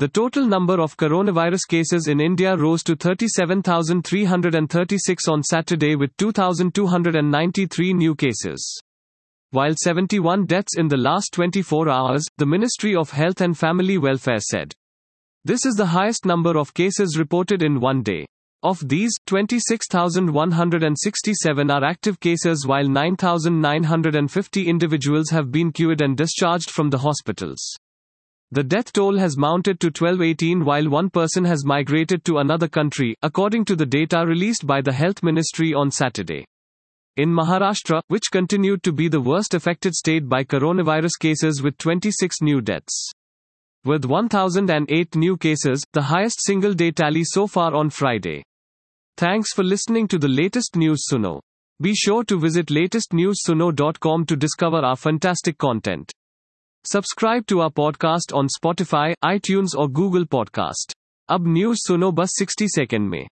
The total number of coronavirus cases in India rose to 37,336 on Saturday with 2,293 new cases. While 71 deaths in the last 24 hours, the Ministry of Health and Family Welfare said. This is the highest number of cases reported in one day. Of these, 26,167 are active cases while 9,950 individuals have been cured and discharged from the hospitals. The death toll has mounted to 1218 while one person has migrated to another country, according to the data released by the Health Ministry on Saturday. In Maharashtra, which continued to be the worst affected state by coronavirus cases with 26 new deaths. With 1008 new cases, the highest single day tally so far on Friday. Thanks for listening to the latest news Suno. Be sure to visit latestnewsuno.com to discover our fantastic content. Subscribe to our podcast on Spotify iTunes और Google podcast अब news सुनो बस 60 second में